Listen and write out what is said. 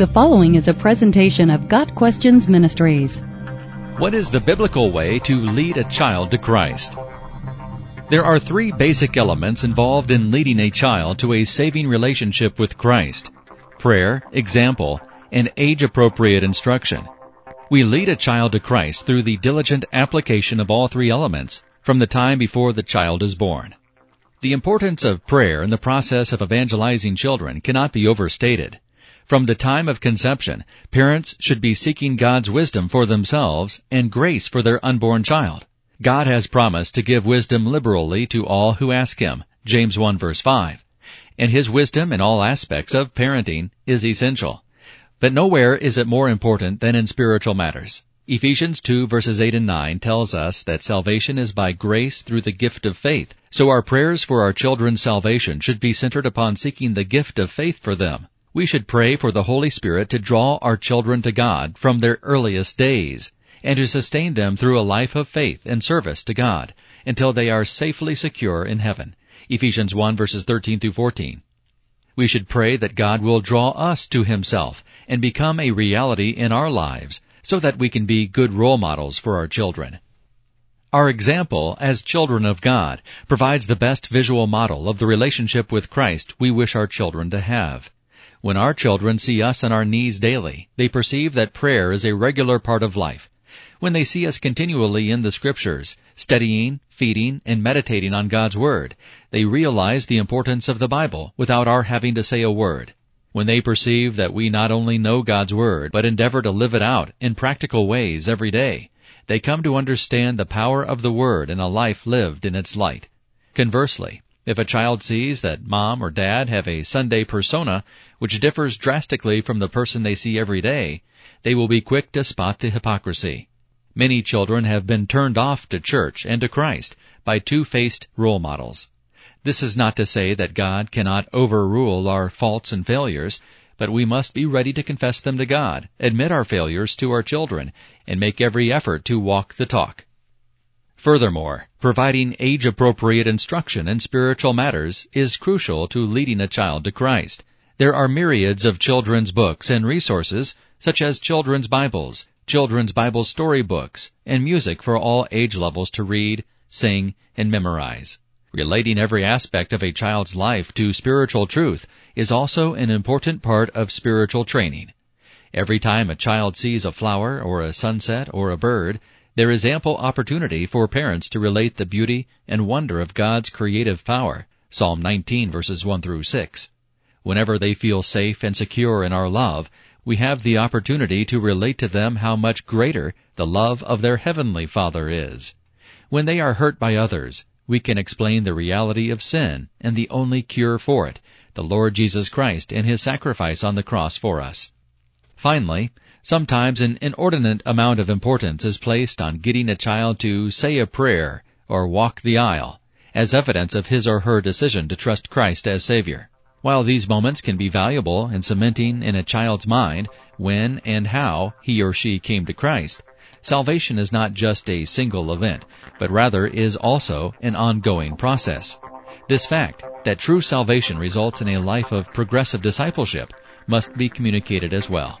The following is a presentation of Got Questions Ministries. What is the biblical way to lead a child to Christ? There are three basic elements involved in leading a child to a saving relationship with Christ prayer, example, and age appropriate instruction. We lead a child to Christ through the diligent application of all three elements from the time before the child is born. The importance of prayer in the process of evangelizing children cannot be overstated. From the time of conception, parents should be seeking God's wisdom for themselves and grace for their unborn child. God has promised to give wisdom liberally to all who ask Him, James 1 verse 5. And His wisdom in all aspects of parenting is essential. But nowhere is it more important than in spiritual matters. Ephesians 2 verses 8 and 9 tells us that salvation is by grace through the gift of faith. So our prayers for our children's salvation should be centered upon seeking the gift of faith for them. We should pray for the Holy Spirit to draw our children to God from their earliest days, and to sustain them through a life of faith and service to God until they are safely secure in heaven. Ephesians 1 verses 13 through 14. We should pray that God will draw us to Himself and become a reality in our lives so that we can be good role models for our children. Our example as children of God provides the best visual model of the relationship with Christ we wish our children to have. When our children see us on our knees daily, they perceive that prayer is a regular part of life. When they see us continually in the scriptures, studying, feeding, and meditating on God's Word, they realize the importance of the Bible without our having to say a word. When they perceive that we not only know God's Word, but endeavor to live it out in practical ways every day, they come to understand the power of the Word in a life lived in its light. Conversely, if a child sees that mom or dad have a Sunday persona which differs drastically from the person they see every day, they will be quick to spot the hypocrisy. Many children have been turned off to church and to Christ by two-faced role models. This is not to say that God cannot overrule our faults and failures, but we must be ready to confess them to God, admit our failures to our children, and make every effort to walk the talk. Furthermore, providing age-appropriate instruction in spiritual matters is crucial to leading a child to Christ. There are myriads of children's books and resources, such as children's Bibles, children's Bible storybooks, and music for all age levels to read, sing, and memorize. Relating every aspect of a child's life to spiritual truth is also an important part of spiritual training. Every time a child sees a flower or a sunset or a bird, there is ample opportunity for parents to relate the beauty and wonder of God's creative power. Psalm 19 verses 1 through 6. Whenever they feel safe and secure in our love, we have the opportunity to relate to them how much greater the love of their heavenly Father is. When they are hurt by others, we can explain the reality of sin and the only cure for it, the Lord Jesus Christ and His sacrifice on the cross for us. Finally, Sometimes an inordinate amount of importance is placed on getting a child to say a prayer or walk the aisle as evidence of his or her decision to trust Christ as Savior. While these moments can be valuable in cementing in a child's mind when and how he or she came to Christ, salvation is not just a single event, but rather is also an ongoing process. This fact, that true salvation results in a life of progressive discipleship, must be communicated as well.